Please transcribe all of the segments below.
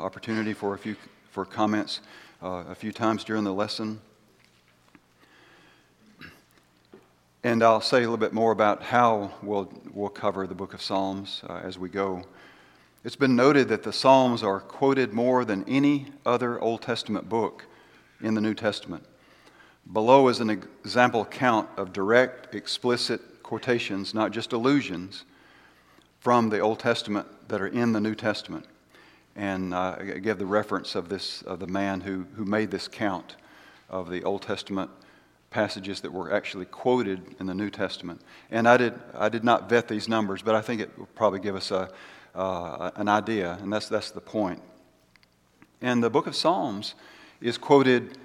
opportunity for a few for comments uh, a few times during the lesson. And I'll say a little bit more about how we'll, we'll cover the book of Psalms uh, as we go. It's been noted that the Psalms are quoted more than any other Old Testament book in the New Testament. Below is an example count of direct, explicit quotations, not just allusions, from the Old Testament that are in the New Testament. And uh, give the reference of this of the man who, who made this count of the Old Testament passages that were actually quoted in the New Testament. And I did, I did not vet these numbers, but I think it will probably give us a, uh, an idea, and that's, that's the point. And the book of Psalms is quoted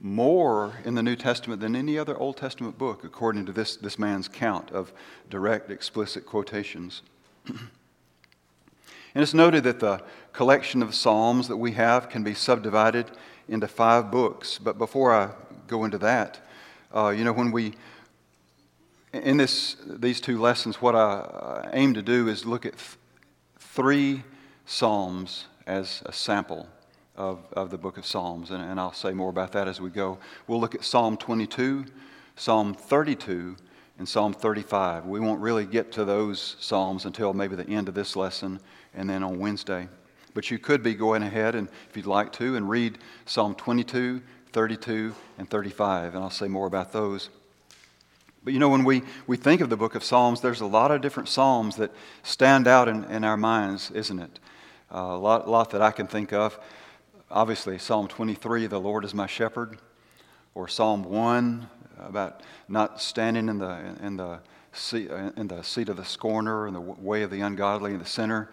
more in the New Testament than any other Old Testament book, according to this, this man's count of direct, explicit quotations. and it's noted that the collection of Psalms that we have can be subdivided into five books. But before I go into that, uh, you know, when we, in this, these two lessons, what I aim to do is look at th- three Psalms as a sample of, of the book of Psalms, and, and I'll say more about that as we go. We'll look at Psalm 22, Psalm 32, and Psalm 35. We won't really get to those Psalms until maybe the end of this lesson and then on Wednesday. But you could be going ahead, and if you'd like to, and read Psalm 22, 32, and 35, and I'll say more about those. But you know, when we, we think of the book of Psalms, there's a lot of different Psalms that stand out in, in our minds, isn't it? Uh, a lot, lot that I can think of. Obviously, Psalm 23, the Lord is my shepherd, or Psalm 1, about not standing in the, in the, seat, in the seat of the scorner and the way of the ungodly and the sinner.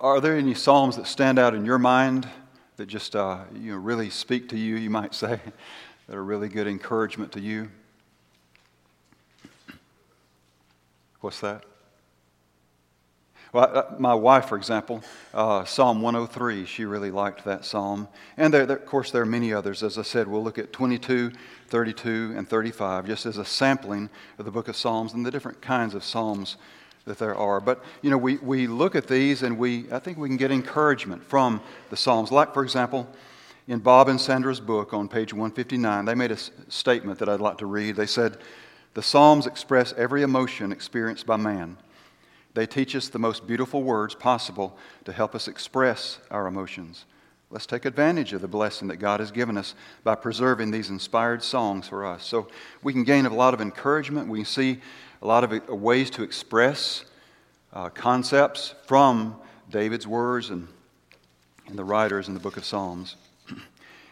Are there any Psalms that stand out in your mind that just uh, you know, really speak to you, you might say, that are really good encouragement to you. What's that? Well, uh, my wife, for example, uh, Psalm 103, she really liked that psalm. And there, there, of course, there are many others. As I said, we'll look at 22, 32, and 35, just as a sampling of the book of Psalms and the different kinds of psalms that there are. But, you know, we, we look at these and we, I think we can get encouragement from the Psalms. Like, for example, in Bob and Sandra's book on page 159, they made a statement that I'd like to read. They said, The Psalms express every emotion experienced by man. They teach us the most beautiful words possible to help us express our emotions. Let's take advantage of the blessing that God has given us by preserving these inspired songs for us. So we can gain a lot of encouragement. We can see a lot of ways to express uh, concepts from David's words and, and the writers in the book of Psalms.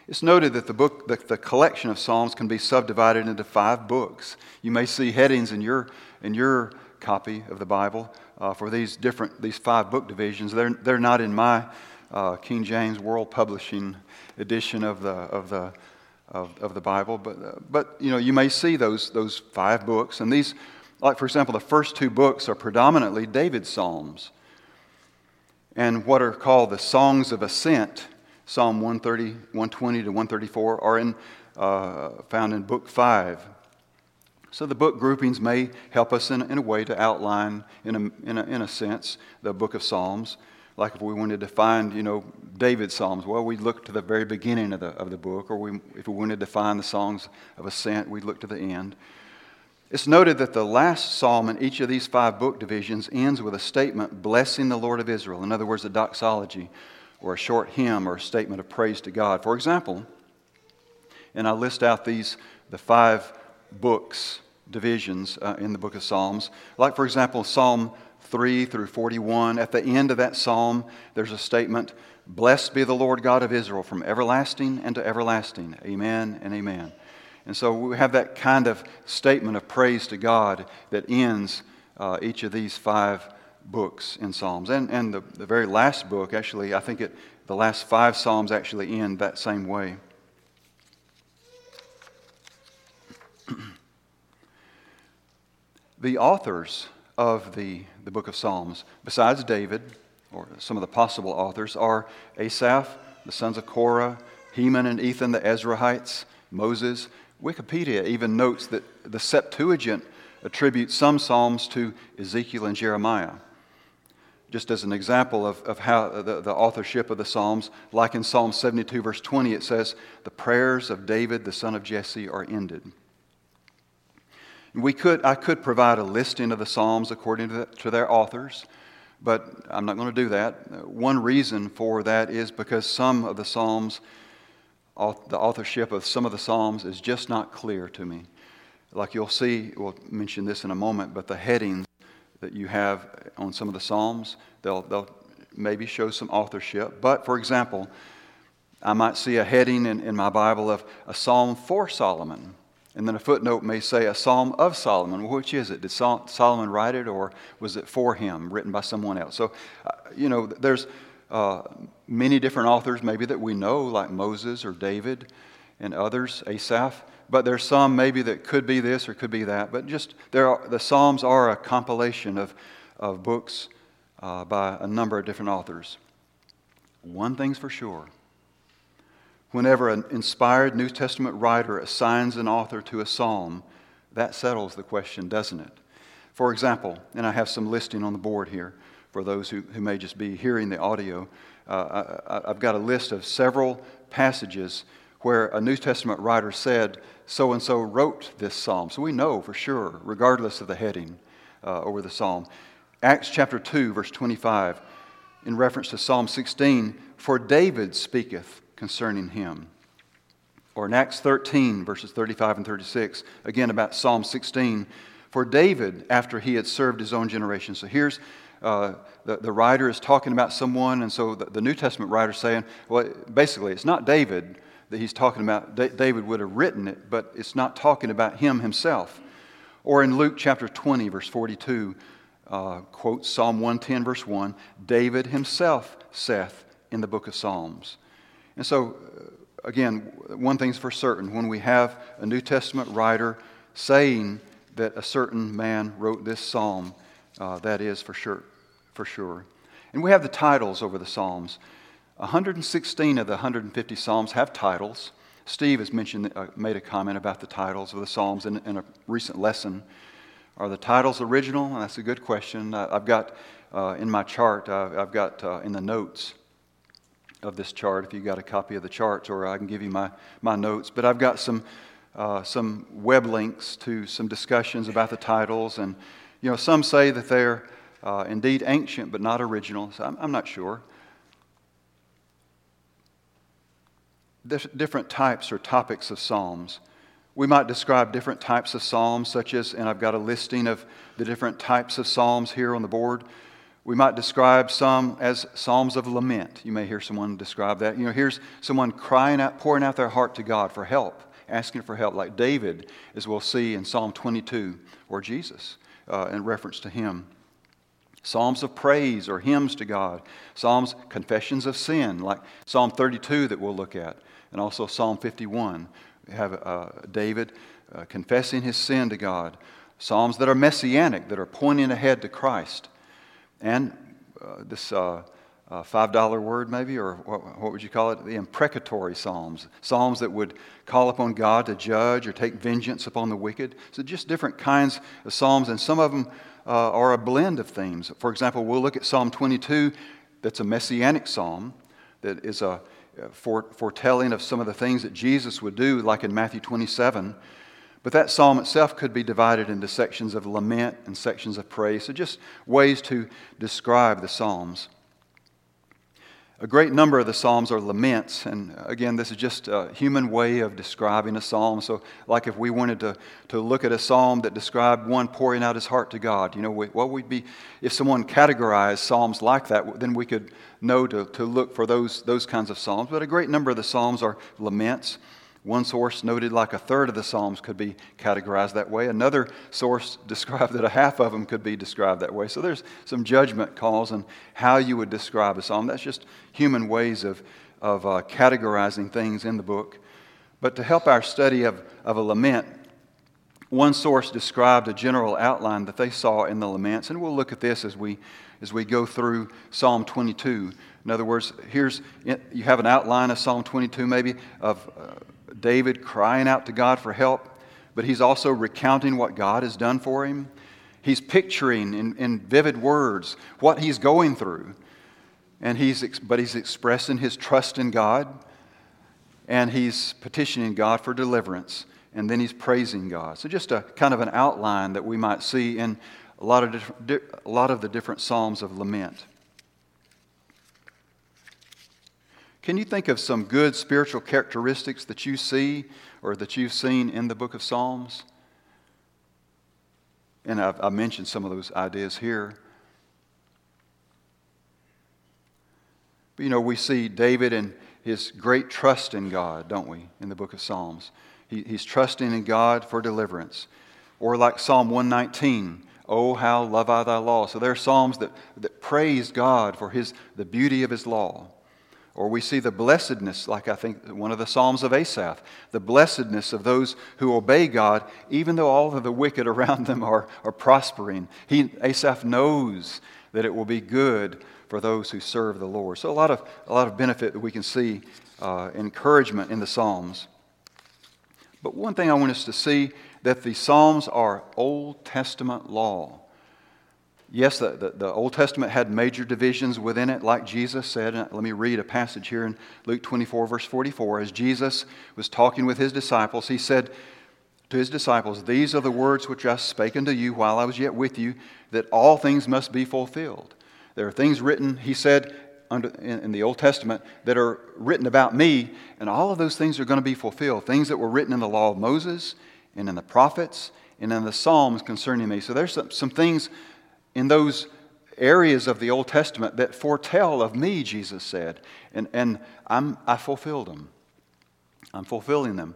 It's noted that the book, the, the, collection of Psalms can be subdivided into five books. You may see headings in your, in your copy of the Bible uh, for these different, these five book divisions. They're, they're not in my uh, King James World Publishing edition of the, of the, of, of the Bible, but, uh, but you know, you may see those, those five books, and these like, for example, the first two books are predominantly David's Psalms. And what are called the Songs of Ascent, Psalm 130, 120 to 134, are in, uh, found in Book 5. So the book groupings may help us in, in a way to outline, in a, in, a, in a sense, the book of Psalms. Like if we wanted to find, you know, David's Psalms, well, we'd look to the very beginning of the, of the book. Or we, if we wanted to find the Songs of Ascent, we'd look to the end. It's noted that the last psalm in each of these five book divisions ends with a statement blessing the Lord of Israel. In other words, a doxology or a short hymn or a statement of praise to God. For example, and I list out these, the five books, divisions uh, in the book of Psalms. Like, for example, Psalm 3 through 41. At the end of that psalm, there's a statement Blessed be the Lord God of Israel from everlasting and to everlasting. Amen and amen. And so we have that kind of statement of praise to God that ends uh, each of these five books in Psalms. And, and the, the very last book, actually, I think it, the last five Psalms actually end that same way. The authors of the, the book of Psalms, besides David, or some of the possible authors, are Asaph, the sons of Korah, Heman and Ethan, the Ezrahites, Moses, Wikipedia even notes that the Septuagint attributes some Psalms to Ezekiel and Jeremiah. just as an example of, of how the, the authorship of the Psalms, like in Psalm 72, verse 20, it says, The prayers of David, the son of Jesse, are ended. We could, I could provide a listing of the Psalms according to, the, to their authors, but I'm not going to do that. One reason for that is because some of the Psalms, the authorship of some of the Psalms is just not clear to me. Like you'll see, we'll mention this in a moment, but the headings that you have on some of the Psalms. They'll, they'll maybe show some authorship. But for example, I might see a heading in, in my Bible of a psalm for Solomon. And then a footnote may say a psalm of Solomon. Well, which is it? Did Solomon write it or was it for him, written by someone else? So, uh, you know, there's uh, many different authors maybe that we know, like Moses or David and others, Asaph but there's some maybe that could be this or could be that. But just there are, the Psalms are a compilation of, of books uh, by a number of different authors. One thing's for sure whenever an inspired New Testament writer assigns an author to a psalm, that settles the question, doesn't it? For example, and I have some listing on the board here for those who, who may just be hearing the audio, uh, I, I've got a list of several passages where a New Testament writer said, so and so wrote this psalm. So we know for sure, regardless of the heading uh, over the psalm. Acts chapter 2, verse 25, in reference to Psalm 16, for David speaketh concerning him. Or in Acts 13, verses 35 and 36, again about Psalm 16, for David, after he had served his own generation. So here's uh, the, the writer is talking about someone, and so the, the New Testament writer saying, well, basically, it's not David that he's talking about. David would have written it, but it's not talking about him himself. Or in Luke chapter 20, verse 42, uh, quotes Psalm 110, verse 1 David himself saith in the book of Psalms. And so, uh, again, one thing's for certain when we have a New Testament writer saying that a certain man wrote this psalm, uh, that is for sure, for sure. And we have the titles over the Psalms. 116 of the 150 Psalms have titles. Steve has mentioned, uh, made a comment about the titles of the Psalms in, in, a recent lesson. Are the titles original? That's a good question. Uh, I've got uh, in my chart, uh, I've got uh, in the notes of this chart, if you've got a copy of the charts, or I can give you my, my notes, but I've got some, uh, some web links to some discussions about the titles. And, you know, some say that they're indeed ancient but not original. So I'm, I'm not sure. different types or topics of Psalms. We might describe different types of Psalms, such as, and I've got a listing of the different types of Psalms here on the board. We might describe some as Psalms of lament. You may hear someone describe that. You know, here's someone crying out, pouring out their heart to God for help, asking for help, like David, as we'll see in Psalm 22, or Jesus, uh, in reference to him. Psalms of praise or hymns to God. Psalms, confessions of sin, like Psalm 32 that we'll look at and also Psalm 51. We have uh, David uh, confessing his sin to God. Psalms that are messianic, that are pointing ahead to Christ. And uh, this uh, uh, $5 word, maybe, or what, what, would you call it? The imprecatory Psalms. Psalms that would call upon God to judge or take vengeance upon the wicked. So, just different kinds of Psalms, and some of them uh, are a blend of themes. For example, we'll look at Psalm 22, that's a messianic psalm, that is a foretelling of some of the things that Jesus would do, like in Matthew 27. But that psalm itself could be divided into sections of lament and sections of praise. So, just ways to describe the psalms. A great number of the Psalms are laments, and again, this is just a human way of describing a psalm. So, like if we wanted to, to look at a psalm that described one pouring out his heart to God, you know, what would be, if someone categorized psalms like that, then we could know to, to look for those, those kinds of psalms. But a great number of the psalms are laments. One source noted like a third of the Psalms could be categorized that way. Another source described that a half of them could be described that way. So there's some judgment calls on how you would describe a Psalm. That's just human ways of, of uh, categorizing things in the book. But to help our study of, of a lament, one source described a general outline that they saw in the laments, and we'll look at this as we, as we go through Psalm 22. In other words, here's you have an outline of Psalm 22, maybe of uh, David crying out to God for help, but he's also recounting what God has done for him. He's picturing in, in vivid words what he's going through. And he's, but he's expressing his trust in God and he's petitioning God for deliverance, and then he's praising God. So, just a kind of an outline that we might see in a lot of, a lot of the different Psalms of lament. Can you think of some good spiritual characteristics that you see or that you've seen in the book of Psalms? And I've, I've mentioned some of those ideas here. But, you know, we see David and his great trust in God, don't we, in the book of Psalms? He, he's trusting in God for deliverance. Or like Psalm 119, Oh, how love I thy law. So there are Psalms that, that praise God for his, the beauty of his law. Or we see the blessedness, like I think one of the Psalms of Asaph, the blessedness of those who obey God, even though all of the wicked around them are, are prospering. He, Asaph knows that it will be good for those who serve the Lord. So, a lot of, a lot of benefit that we can see, uh, encouragement in the Psalms. But one thing I want us to see that the Psalms are Old Testament law. Yes, the, the, the, Old Testament had major divisions within it, like Jesus said. And let me read a passage here in Luke 24, verse 44. As Jesus was talking with his disciples, he said to his disciples, These are the words which I spake unto you while I was yet with you, that all things must be fulfilled. There are things written, he said, under, in, in the Old Testament that are written about me, and all of those things are going to be fulfilled. Things that were written in the law of Moses and in the prophets and in the Psalms concerning me. So there's some, some things in those areas of the Old Testament that foretell of me, Jesus said, and, and I'm, I fulfilled them. I'm fulfilling them.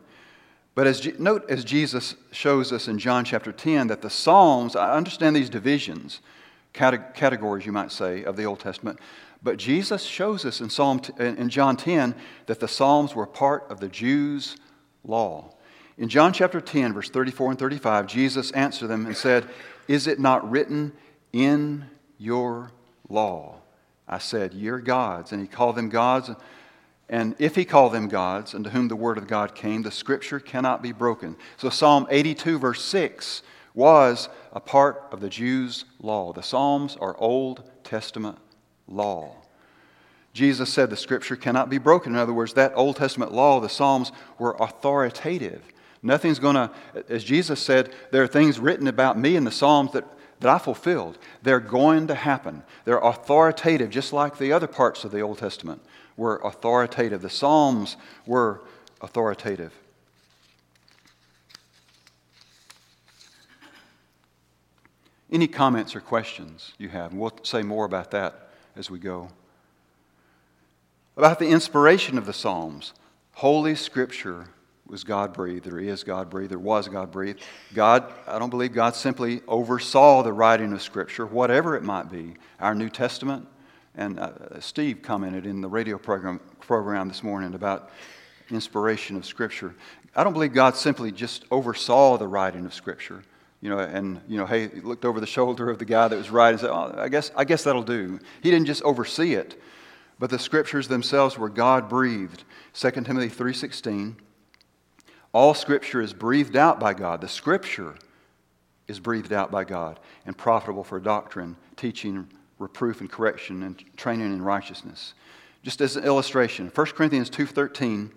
But as, note as Jesus shows us in John chapter 10 that the Psalms, I understand these divisions categories, you might say, of the Old Testament. But Jesus shows us in, Psalm, in John 10 that the Psalms were part of the Jews' law. In John chapter 10, verse 34 and 35, Jesus answered them and said, Is it not written in your law? I said, You're gods. And he called them gods. And if he called them gods, unto whom the word of God came, the scripture cannot be broken. So Psalm 82, verse 6 was a part of the Jews' law. The Psalms are Old Testament law. Jesus said the scripture cannot be broken. In other words, that Old Testament law, the Psalms, were authoritative. Nothing's going to, as Jesus said, there are things written about me in the Psalms that, that I fulfilled. They're going to happen. They're authoritative, just like the other parts of the Old Testament were authoritative. The Psalms were authoritative. Any comments or questions you have? We'll say more about that as we go. About the inspiration of the Psalms. Holy Scripture was God breathed. There is God breathed. There was God breathed. God, I don't believe God simply oversaw the writing of Scripture, whatever it might be. Our New Testament, and uh, Steve commented in the radio program, program this morning about inspiration of Scripture. I don't believe God simply just oversaw the writing of Scripture you know, and you know, hey, looked over the shoulder of the guy that was writing and said, oh, I guess, I guess that'll do. He didn't just oversee it, but the scriptures themselves were God breathed. 2 Timothy 3:16. All scripture is breathed out by God. The scripture is breathed out by God and profitable for doctrine, teaching, reproof, and correction, and training in righteousness. Just as an illustration, 1 Corinthians 2:13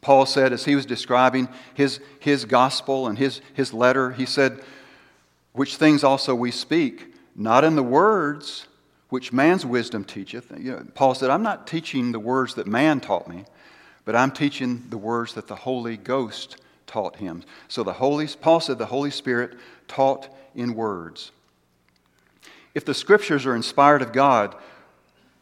Paul said, as he was describing his, his gospel and his, his letter, he said, which things also we speak, not in the words which man's wisdom teacheth. You know, Paul said, I'm not teaching the words that man taught me, but I'm teaching the words that the Holy Ghost taught him. So the Holy, Paul said the Holy Spirit taught in words. If the scriptures are inspired of God,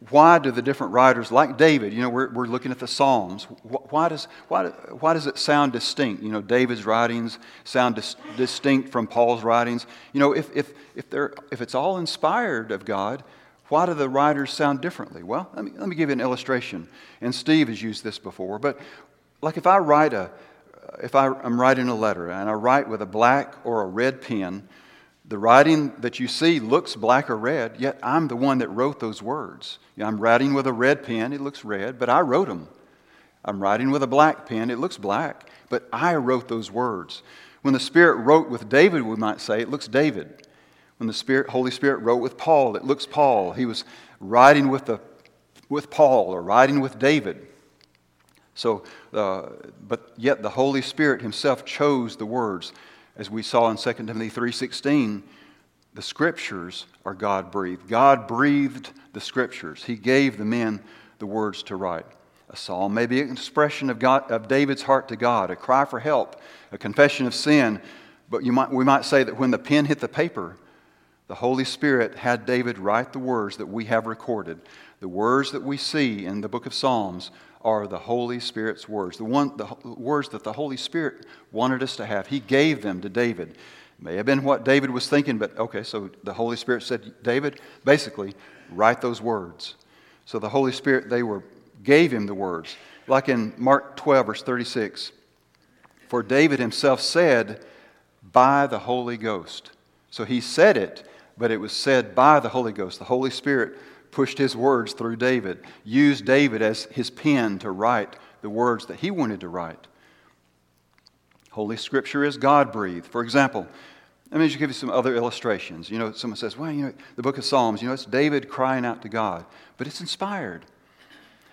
why do the different writers, like David, you know, we're, we're looking at the Psalms, why does, why, why does it sound distinct? You know, David's writings sound dis, distinct from Paul's writings. You know, if, if, if, they're, if it's all inspired of God, why do the writers sound differently? Well, let me, let me give you an illustration. And Steve has used this before, but like if I write a, if I, I'm writing a letter and I write with a black or a red pen, the writing that you see looks black or red, yet I'm the one that wrote those words. You know, I'm writing with a red pen, it looks red, but I wrote them. I'm writing with a black pen, it looks black, but I wrote those words. When the Spirit wrote with David, we might say, it looks David. When the Spirit, Holy Spirit wrote with Paul, it looks Paul. He was writing with, the, with Paul or writing with David. So, uh, but yet the Holy Spirit himself chose the words. As we saw in 2 Timothy 3.16, the scriptures are God breathed. God breathed the scriptures. He gave the men the words to write. A psalm may be an expression of, God, of David's heart to God, a cry for help, a confession of sin. But you might, we might say that when the pen hit the paper, the Holy Spirit had David write the words that we have recorded. The words that we see in the book of Psalms are the Holy Spirit's words, the, one, the words that the Holy Spirit wanted us to have. He gave them to David. May have been what David was thinking, but okay, so the Holy Spirit said, David, basically, write those words. So the Holy Spirit, they were, gave him the words. Like in Mark 12, verse 36. For David himself said, by the Holy Ghost. So he said it, but it was said by the Holy Ghost. The Holy Spirit pushed his words through David, used David as his pen to write the words that he wanted to write. Holy Scripture is God breathed. For example, let me just give you some other illustrations. You know, someone says, well, you know, the book of Psalms, you know, it's David crying out to God, but it's inspired.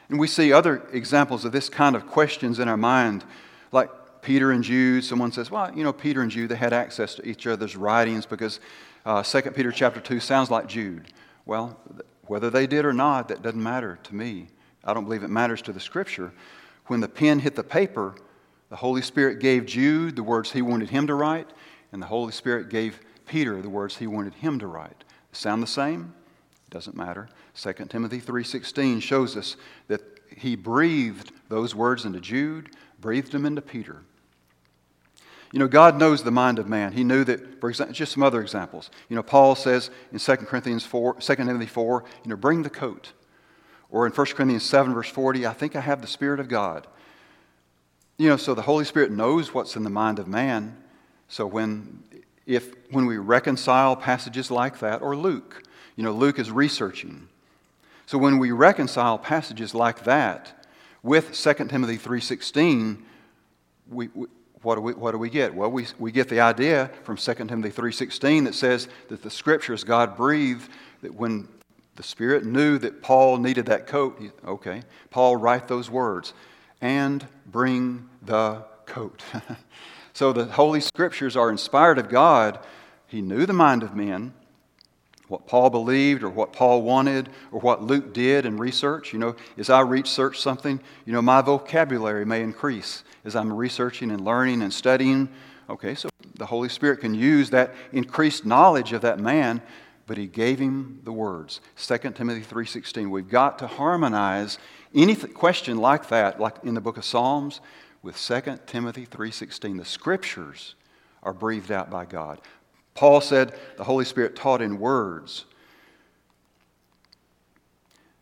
And we see other examples of this kind of questions in our mind, like Peter and Jude. Someone says, well, you know, Peter and Jude, they had access to each other's writings because uh, 2 Peter chapter 2 sounds like Jude. Well, whether they did or not, that doesn't matter to me. I don't believe it matters to the scripture. When the pen hit the paper, the Holy Spirit gave Jude the words he wanted him to write, and the Holy Spirit gave Peter the words he wanted him to write. Sound the same? Doesn't matter. 2 Timothy 3:16 shows us that he breathed those words into Jude, breathed them into Peter. You know, God knows the mind of man. He knew that, for example, just some other examples. You know, Paul says in 2 Corinthians 4, 2 Timothy 4, you know, bring the coat. Or in 1 Corinthians 7, verse 40, I think I have the Spirit of God. You know, so the Holy Spirit knows what's in the mind of man. So when, if, when we reconcile passages like that, or Luke, you know, Luke is researching. So when we reconcile passages like that with 2 Timothy 3.16, we, we what do we, what do we get? Well, we, we get the idea from 2 Timothy 3.16 that says that the scriptures God breathed, that when the Spirit knew that Paul needed that coat, he, okay, Paul write those words, and bring the coat. so the Holy Scriptures are inspired of God. He knew the mind of men, what Paul believed or what Paul wanted or what Luke did in research. You know, as I research something, you know, my vocabulary may increase as I'm researching and learning and studying. Okay, so the Holy Spirit can use that increased knowledge of that man, but he gave him the words. 2 Timothy 3:16. We've got to harmonize any question like that, like in the book of Psalms, with 2 Timothy 3:16. The scriptures are breathed out by God. Paul said the Holy Spirit taught in words.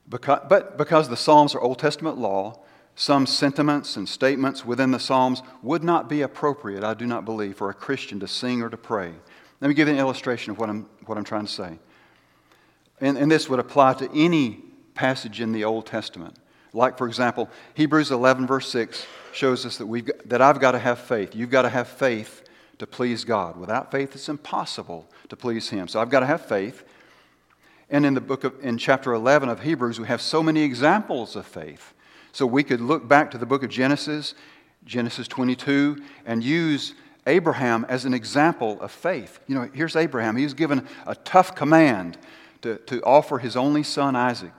Because, but because the Psalms are Old Testament law, some sentiments and statements within the Psalms would not be appropriate, I do not believe, for a Christian to sing or to pray. Let me give you an illustration of what I'm, what I'm trying to say. And, and this would apply to any passage in the Old Testament. Like, for example, Hebrews 11, verse 6 shows us that, we've got, that I've got to have faith. You've got to have faith to please God. Without faith, it's impossible to please Him. So I've got to have faith. And in the book of, in chapter 11 of Hebrews, we have so many examples of faith. So we could look back to the book of Genesis, Genesis 22, and use Abraham as an example of faith. You know, here's Abraham. He was given a tough command to, to offer his only son Isaac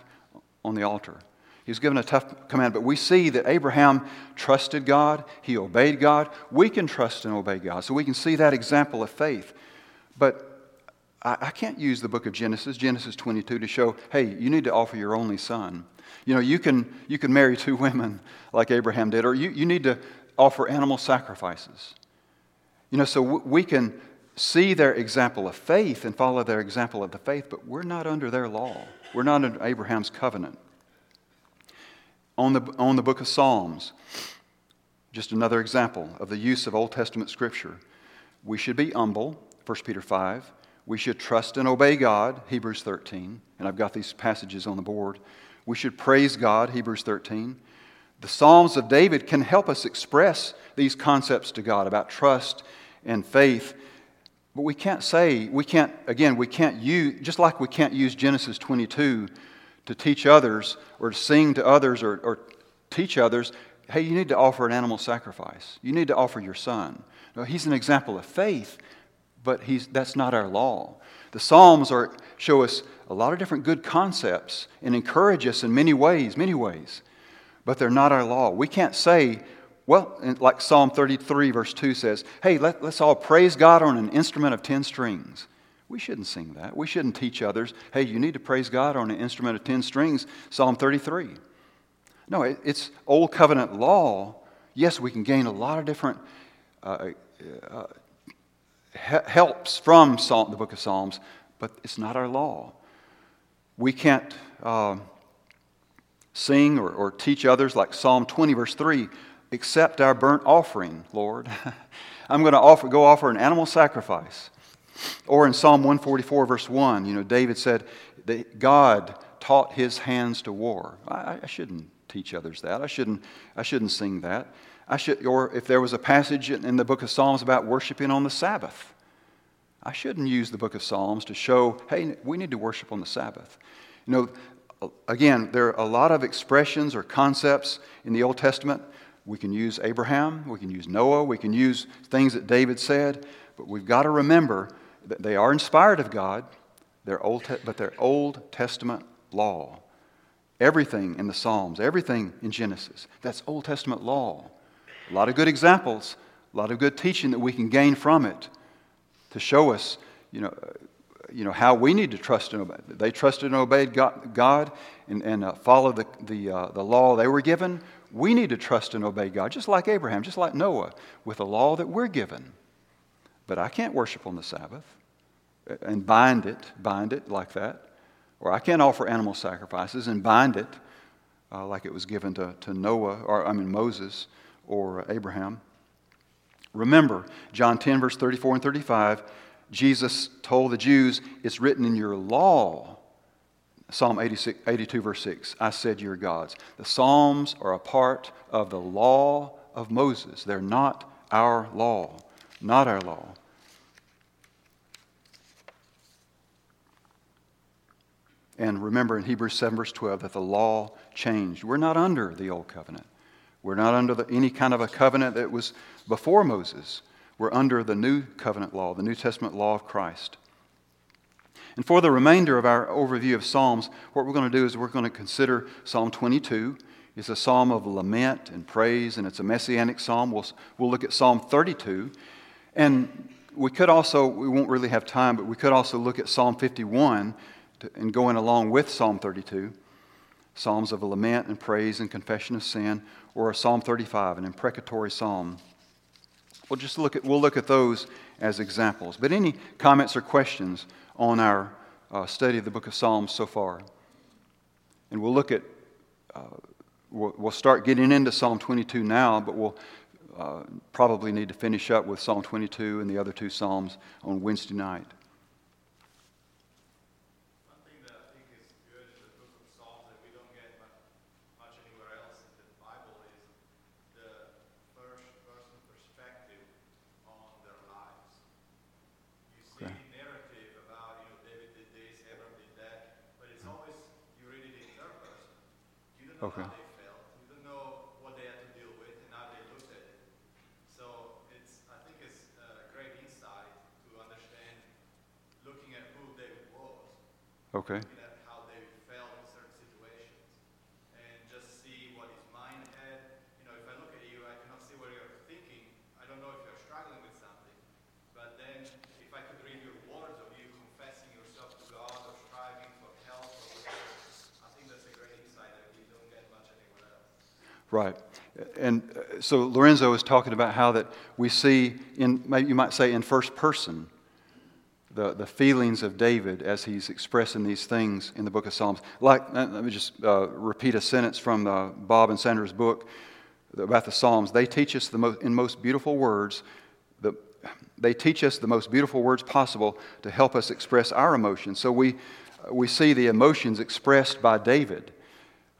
on the altar. He was given a tough command, but we see that Abraham trusted God, he obeyed God. We can trust and obey God, so we can see that example of faith. But I, I can't use the book of Genesis, Genesis 22, to show, hey, you need to offer your only son. You know, you can, you can marry two women like Abraham did, or you, you need to offer animal sacrifices. You know, so we can see their example of faith and follow their example of the faith, but we're not under their law. We're not under Abraham's covenant on the, on the book of Psalms. Just another example of the use of Old Testament scripture. We should be humble, 1 Peter 5. We should trust and obey God, Hebrews 13. And I've got these passages on the board. We should praise God, Hebrews 13. The Psalms of David can help us express these concepts to God about trust and faith. But we can't say, we can't, again, we can't use, just like we can't use Genesis 22 to teach others or to sing to others or, or teach others, hey, you need to offer an animal sacrifice. You need to offer your son. No, he's an example of faith, but he's, that's not our law. The Psalms are, show us a lot of different good concepts and encourage us in many ways, many ways, but they're not our law. We can't say, well, like Psalm 33, verse 2 says, hey, let, let's all praise God on an instrument of 10 strings. We shouldn't sing that. We shouldn't teach others, hey, you need to praise God on an instrument of 10 strings, Psalm 33. No, it, it's Old Covenant law. Yes, we can gain a lot of different uh, uh, helps from Psalm, the book of Psalms, but it's not our law. We can't uh, sing or, or teach others like Psalm 20, verse 3 accept our burnt offering, Lord. I'm going to offer, go offer an animal sacrifice. Or in Psalm 144, verse 1, you know, David said that God taught his hands to war. I, I shouldn't teach others that. I shouldn't, I shouldn't sing that. I should, or if there was a passage in the book of Psalms about worshiping on the Sabbath, I shouldn't use the book of Psalms to show, hey, we need to worship on the Sabbath. You know, again, there are a lot of expressions or concepts in the Old Testament we can use Abraham, we can use Noah, we can use things that David said, but we've got to remember they are inspired of God, they're old but they're Old Testament law. Everything in the Psalms, everything in Genesis, that's Old Testament law. A lot of good examples, a lot of good teaching that we can gain from it to show us, you know, you know how we need to trust and obey. They trusted and obeyed God and, and uh, followed the, the, uh, the law they were given. We need to trust and obey God, just like Abraham, just like Noah, with the law that we're given. But I can't worship on the Sabbath and bind it, bind it like that. Or I can't offer animal sacrifices and bind it uh, like it was given to, to Noah, or I mean Moses or Abraham. Remember, John 10, verse 34 and 35, Jesus told the Jews, It's written in your law Psalm 86, 82, verse 6 I said, You're gods. The Psalms are a part of the law of Moses. They're not our law, not our law. And remember in Hebrews 7, verse 12, that the law changed. We're not under the old covenant. We're not under the, any kind of a covenant that was before Moses. We're under the new covenant law, the New Testament law of Christ. And for the remainder of our overview of Psalms, what we're going to do is we're going to consider Psalm 22. It's a psalm of lament and praise, and it's a messianic psalm. We'll, we'll look at Psalm 32. And we could also, we won't really have time, but we could also look at Psalm 51 to, and going along with Psalm 32. Psalms of lament and praise and confession of sin, or Psalm 35, an imprecatory psalm. We'll just look at, we'll look at those as examples. But any comments or questions on our uh, study of the book of Psalms so far. And we'll look at, uh, we'll, we'll, start getting into Psalm 22 now, but we'll Uh, probably need to finish up with Psalm 22 and the other two Psalms on Wednesday night. Okay. How they felt. You don't know what they had to deal with and how they looked at it. So it's, I think it's a great insight to understand looking at who David was. Okay. Looking at how David felt in certain situations. And just see what his mind had. You know, if I look at you, I cannot see what you're thinking. I don't know if you're struggling with something. But then if I could read your words of you confessing yourself to God or striving for help or whatever, I think that's a great insight that we don't get much anywhere else. Right. And uh, so Lorenzo is talking about how that we see in, you might say, in first person, the, the feelings of David as he's expressing these things in the book of Psalms. Like, let me just uh, repeat a sentence from uh, Bob and Sandra's book about the Psalms. They teach us the most, in most beautiful words, the, they teach us the most beautiful words possible to help us express our emotions. So we, we see the emotions expressed by David,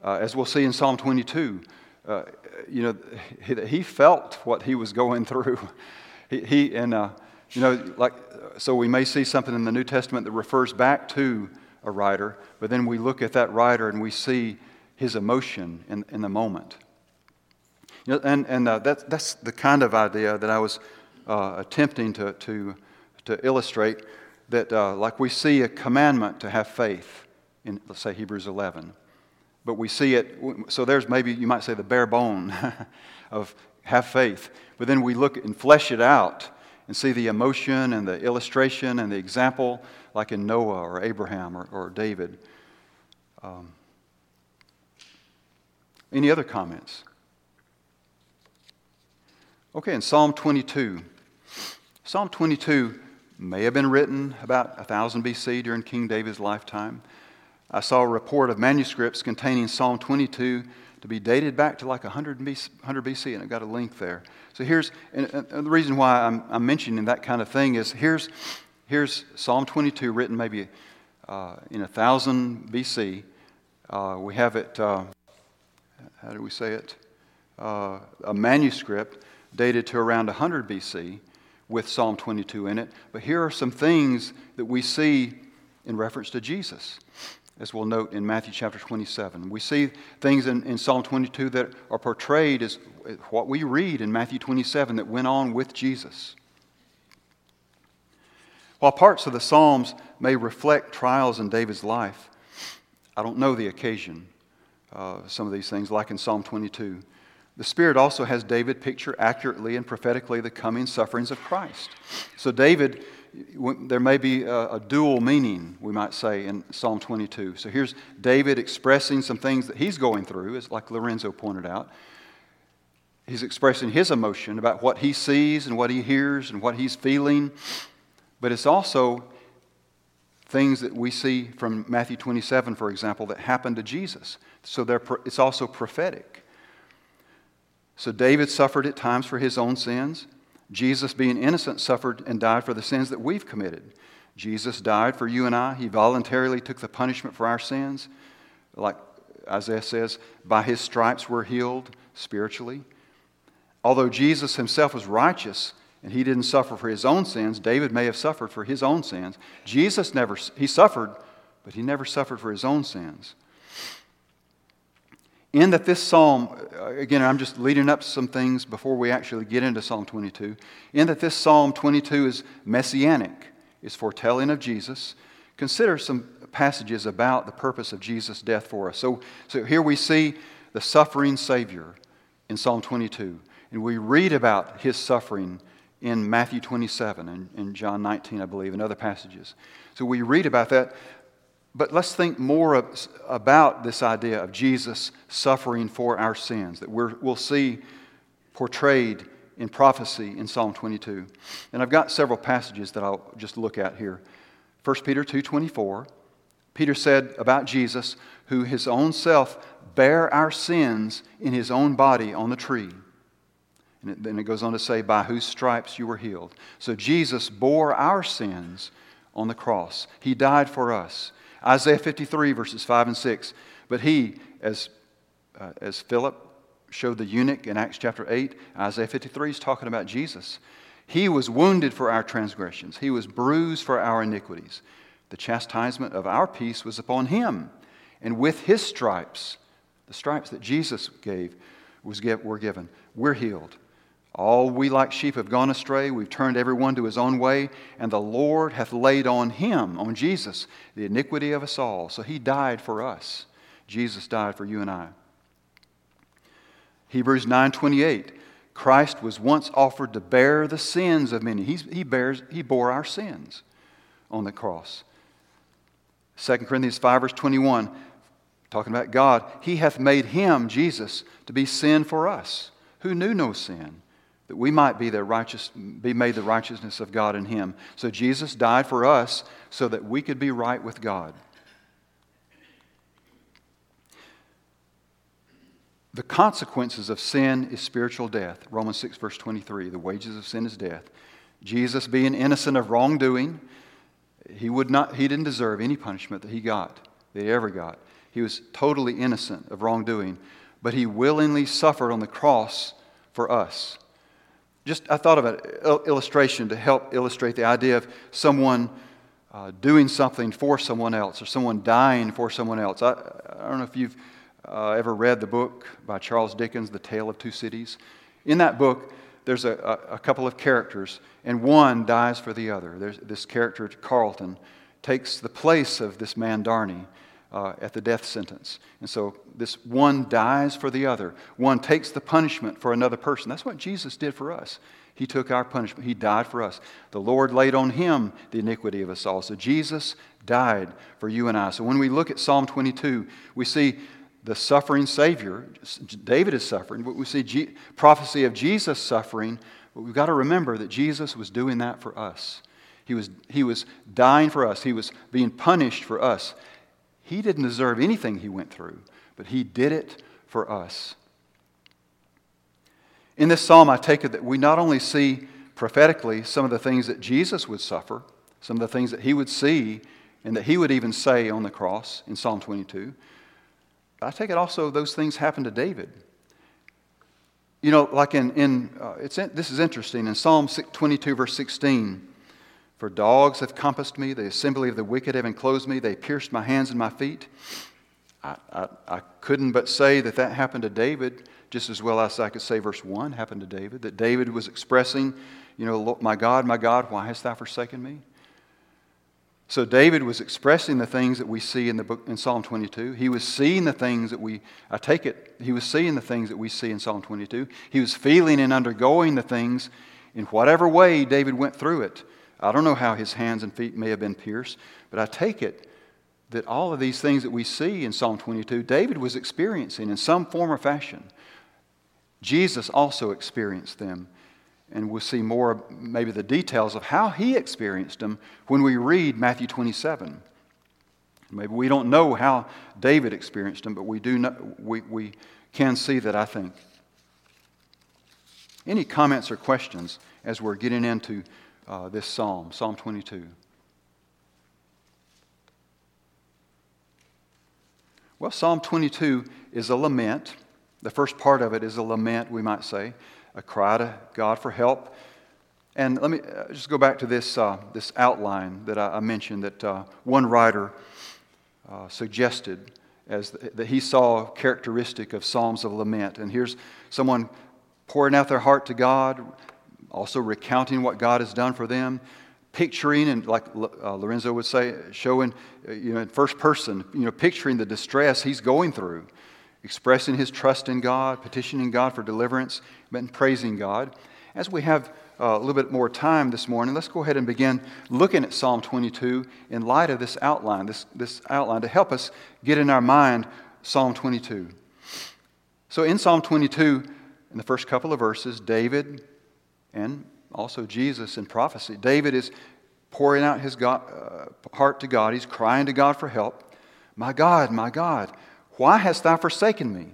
uh, as we'll see in Psalm 22. Uh, you know, he, he, felt what he was going through. He, he and uh, You know, like, so we may see something in the New Testament that refers back to a writer, but then we look at that writer and we see his emotion in, in the moment. You know, and and uh, that, that's the kind of idea that I was uh, attempting to, to, to illustrate that, uh, like, we see a commandment to have faith in, let's say, Hebrews 11. But we see it, so there's maybe, you might say, the bare bone of have faith. But then we look and flesh it out and see the emotion and the illustration and the example, like in Noah or Abraham or, or David. Um, any other comments? Okay, in Psalm 22. Psalm 22 may have been written about 1000 BC during King David's lifetime. I saw a report of manuscripts containing Psalm 22 to be dated back to like 100 BC, 100 BC and I've got a link there. So here's, and, and the reason why I'm, I'm, mentioning that kind of thing is here's, here's Psalm 22 written maybe uh, in 1000 BC. Uh, we have it, uh, how do we say it? Uh, a manuscript dated to around 100 BC with Psalm 22 in it. But here are some things that we see in reference to Jesus as we'll note in Matthew chapter 27. We see things in, in Psalm 22 that are portrayed as what we read in Matthew 27 that went on with Jesus. While parts of the Psalms may reflect trials in David's life, I don't know the occasion, uh, some of these things, like in Psalm 22. The Spirit also has David picture accurately and prophetically the coming sufferings of Christ. So, David there may be a, a, dual meaning, we might say, in Psalm 22. So here's David expressing some things that he's going through, as like Lorenzo pointed out. He's expressing his emotion about what he sees and what he hears and what he's feeling. But it's also things that we see from Matthew 27, for example, that happened to Jesus. So it's also prophetic. So David suffered at times for his own sins. Jesus, being innocent, suffered and died for the sins that we've committed. Jesus died for you and I. He voluntarily took the punishment for our sins. Like Isaiah says, by his stripes we're healed spiritually. Although Jesus himself was righteous and he didn't suffer for his own sins, David may have suffered for his own sins. Jesus never, he suffered, but he never suffered for his own sins. In that this psalm, uh, again, I'm just leading up some things before we actually get into Psalm 22. In that this Psalm 22 is messianic, is foretelling of Jesus. Consider some passages about the purpose of Jesus' death for us. So, so here we see the suffering Savior in Psalm 22. And we read about his suffering in Matthew 27 and in John 19, I believe, and other passages. So we read about that. But let's think more of, about this idea of Jesus suffering for our sins that we will see portrayed in prophecy in Psalm 22. And I've got several passages that I'll just look at here. 1 Peter 2:24. Peter said about Jesus, who his own self bare our sins in his own body on the tree. And then it goes on to say, by whose stripes you were healed. So Jesus bore our sins on the cross. He died for us. Isaiah 53, verses 5 and 6. But he, as, uh, as Philip showed the eunuch in Acts chapter 8, Isaiah 53 is talking about Jesus. He was wounded for our transgressions, he was bruised for our iniquities. The chastisement of our peace was upon him. And with his stripes, the stripes that Jesus gave, was, were given, we're healed. All we like sheep have gone astray. We've turned everyone to his own way. And the Lord hath laid on him, on Jesus, the iniquity of us all. So he died for us. Jesus died for you and I. Hebrews 9.28, Christ was once offered to bear the sins of many. He's, he, bears, he bore our sins on the cross. 2 Corinthians 5, verse 21, talking about God, He hath made him, Jesus, to be sin for us, who knew no sin that we might be, the righteous, be made the righteousness of God in him. So Jesus died for us so that we could be right with God. The consequences of sin is spiritual death. Romans 6, verse 23. The wages of sin is death. Jesus, being innocent of wrongdoing, he, would not, he didn't deserve any punishment that he got, that he ever got. He was totally innocent of wrongdoing, but he willingly suffered on the cross for us. Just I thought of an illustration to help illustrate the idea of someone uh, doing something for someone else or someone dying for someone else. I, I don't know if you've uh, ever read the book by Charles Dickens, The Tale of Two Cities. In that book, there's a, a, a couple of characters, and one dies for the other. There's, this character, Carlton, takes the place of this man, Darnay, uh, at the death sentence. And so this one dies for the other. One takes the punishment for another person. That's what Jesus did for us. He took our punishment. He died for us. The Lord laid on him the iniquity of us all. So Jesus died for you and I. So when we look at Psalm 22, we see the suffering Savior. David is suffering, but we see G- prophecy of Jesus suffering. But we've got to remember that Jesus was doing that for us. He was, he was dying for us. He was being punished for us. He didn't deserve anything he went through, but he did it for us. In this psalm, I take it that we not only see prophetically some of the things that Jesus would suffer, some of the things that he would see and that he would even say on the cross in Psalm 22, but I take it also those things happened to David. You know, like in, in, uh, it's in this is interesting. In Psalm 22, verse 16, for dogs have compassed me, the assembly of the wicked have enclosed me, they pierced my hands and my feet. I, I, I, couldn't but say that that happened to David just as well as I could say verse 1 happened to David, that David was expressing, you know, my God, my God, why hast thou forsaken me? So David was expressing the things that we see in the book in Psalm 22. He was seeing the things that we I take it he was seeing the things that we see in Psalm 22. He was feeling and undergoing the things in whatever way David went through it. I don't know how his hands and feet may have been pierced, but I take it that all of these things that we see in Psalm 22, David was experiencing in some form or fashion. Jesus also experienced them. And we'll see more, maybe the details of how he experienced them when we read Matthew 27. Maybe we don't know how David experienced them, but we, do know, we, we can see that, I think. Any comments or questions as we're getting into uh, this psalm, Psalm 22. Well, Psalm 22 is a lament. The first part of it is a lament, we might say, a cry to God for help. And let me uh, just go back to this, uh, this outline that I, mentioned that uh, one writer uh, suggested as the, that he saw characteristic of Psalms of lament. And here's someone pouring out their heart to God, also recounting what God has done for them, picturing and like uh, Lorenzo would say, showing uh, you know in first person, you know, picturing the distress he's going through, expressing his trust in God, petitioning God for deliverance, and praising God. As we have uh, a little bit more time this morning, let's go ahead and begin looking at Psalm 22 in light of this outline, this, this outline to help us get in our mind Psalm 22. So in Psalm 22, in the first couple of verses, David and also Jesus in prophecy. David is pouring out his God, uh, heart to God. He's crying to God for help. My God, my God, why hast thou forsaken me?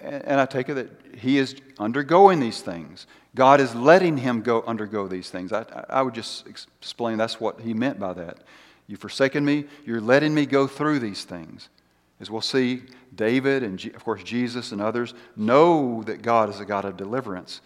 And I take it that he is undergoing these things. God is letting him go undergo these things. I, I would just explain that's what he meant by that. You've forsaken me, you're letting me go through these things. As we'll see, David and, of course, Jesus and others know that God is a God of deliverance.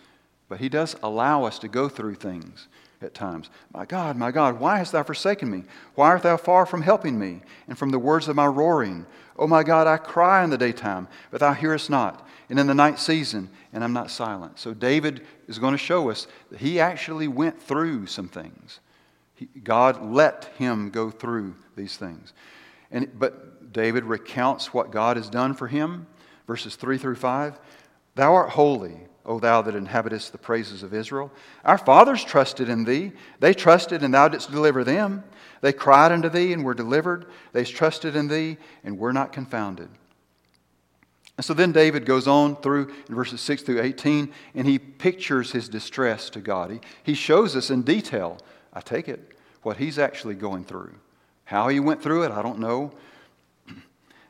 But He does allow us to go through things at times. My God, my God, why hast thou forsaken me? Why art thou far from helping me and from the words of my roaring? Oh my God, I cry in the daytime, but thou hearest not, and in the night season, and I'm not silent. So David is going to show us that he actually went through some things. He, God let him go through these things. And, but David recounts what God has done for him, verses 3 through 5. Thou art holy. O thou that inhabitest the praises of Israel. Our fathers trusted in thee. They trusted, and thou didst deliver them. They cried unto thee, and were delivered. They trusted in thee, and were not confounded. And so then David goes on through verses 6 through 18, and he pictures his distress to God. He, he shows us in detail, I take it, what he's actually going through. How he went through it, I don't know.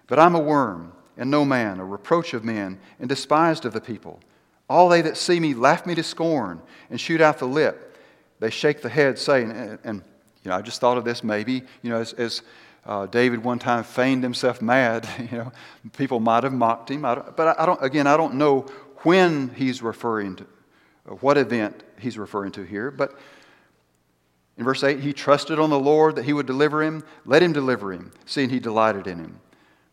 But I'm a worm, and no man, a reproach of men, and despised of the people. All they that see me laugh me to scorn and shoot out the lip. They shake the head, saying, and, and you know, I just thought of this maybe, you know, as, as uh, David one time feigned himself mad, you know, people might have mocked him. I but I don't, again, I don't know when he's referring to, what event he's referring to here, but in verse 8, he trusted on the Lord that he would deliver him. Let him deliver him, seeing he delighted in him.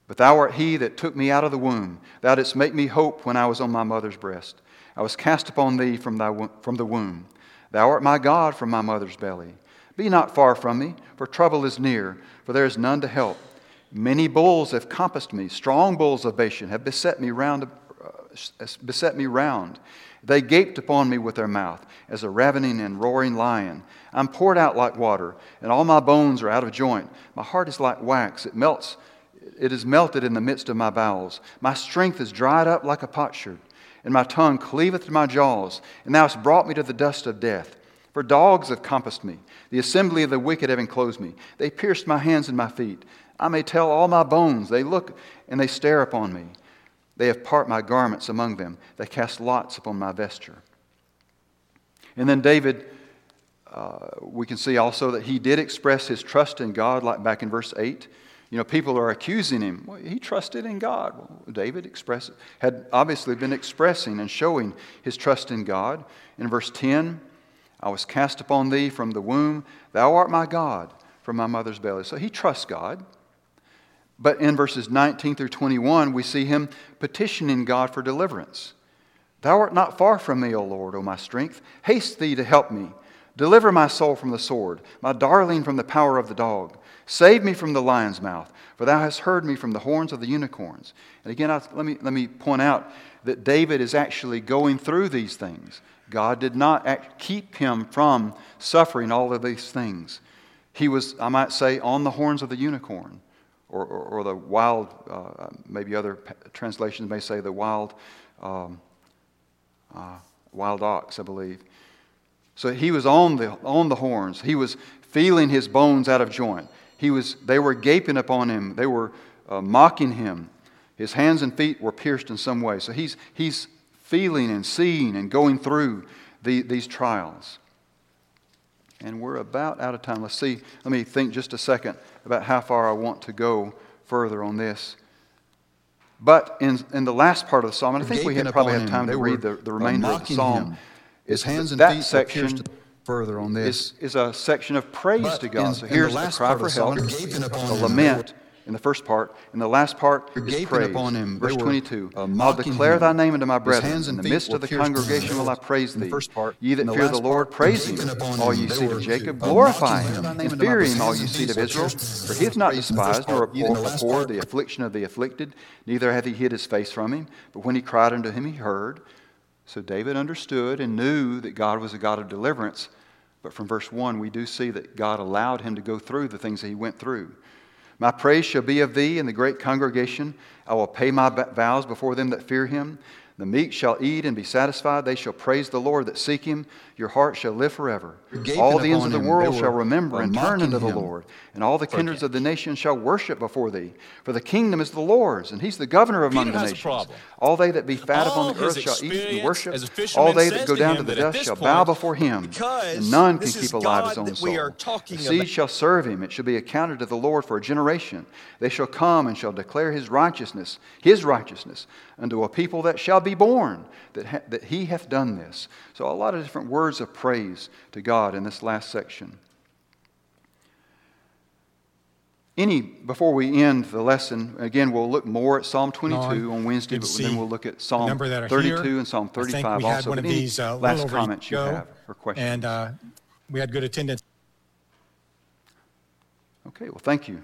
But thou art he that took me out of the womb. Thou didst make me hope when I was on my mother's breast. I was cast upon thee from, thy, from the womb. Thou art my God from my mother's belly. Be not far from me, for trouble is near, for there is none to help. Many bulls have compassed me, strong bulls of Bashan have beset me round, uh, beset me round. They gaped upon me with their mouth, as a ravening and roaring lion. I'm poured out like water, and all my bones are out of joint. My heart is like wax, it melts, it is melted in the midst of my bowels. My strength is dried up like a potsherd, and my tongue cleaveth to my jaws, and thou hast brought me to the dust of death. For dogs have compassed me, the assembly of the wicked have enclosed me. They pierced my hands and my feet. I may tell all my bones. They look and they stare upon me. They have part my garments among them. They cast lots upon my vesture. And then David, uh, we can see also that he did express his trust in God, like back in verse 8. You know, people are accusing him. Well, he trusted in God. Well, David expressed, had obviously been expressing and showing his trust in God. In verse 10, I was cast upon thee from the womb. Thou art my God from my mother's belly. So he trusts God. But in verses 19 through 21, we see him petitioning God for deliverance. Thou art not far from me, O Lord, O my strength. Haste thee to help me. Deliver my soul from the sword, my darling from the power of the dog. Save me from the lion's mouth, for thou hast heard me from the horns of the unicorns. And again, I, let, me, let me point out that David is actually going through these things. God did not act, keep him from suffering all of these things. He was, I might say, on the horns of the unicorn or, or, or the wild, uh, maybe other translations may say the wild, um, uh, wild ox, I believe. So he was on the, on the horns. He was feeling his bones out of joint. He was, they were gaping upon him. They were uh, mocking him. His hands and feet were pierced in some way. So he's, he's feeling and seeing and going through the, these trials. And we're about out of time. Let's see. Let me think just a second about how far I want to go further on this. But in, in the last part of the psalm, and I think we had probably had time to read the, the remainder of the psalm. Him. His hands and that feet section further on this is, is a section of praise but to God. In, so here's the, the cry for help, a lament in the first part. In the last part is praise. Upon him. Verse 22. Uh, I'll declare thy name unto my brethren. In the midst of the congregation will I praise thee. First part, ye that fear the Lord, praise him. All ye seed of Jacob, glorify him. And fear him, all ye seed of Israel. For he hath not despised nor abhorred the affliction of the afflicted, neither hath he hid his face from him. But when he cried unto him, he heard. So David understood and knew that God was a God of deliverance. But from verse 1, we do see that God allowed him to go through the things that he went through. My praise shall be of thee in the great congregation. I will pay my vows before them that fear him. The meek shall eat and be satisfied. They shall praise the Lord that seek him. Your heart shall live forever. All the ends of the world shall remember and turn unto the Lord, and all the kindreds of the nations shall worship before thee. For the kingdom is the Lord's, and he's the governor among the nations. All they that be fat all upon the earth shall eat and worship. All they that go down to the dust shall bow before him, and none can keep alive his own soul. The seed shall serve him. It shall be accounted to the Lord for a generation. They shall come and shall declare his righteousness, his righteousness, unto a people that shall be born, that, ha- that he hath done this. So, a lot of different words of praise to God in this last section. Any, before we end the lesson, again, we'll look more at Psalm 22 no, on Wednesday, but then we'll look at Psalm 32 here. and Psalm 35 also. One of these, uh, last comments you have or questions? And uh, we had good attendance. Okay, well, thank you.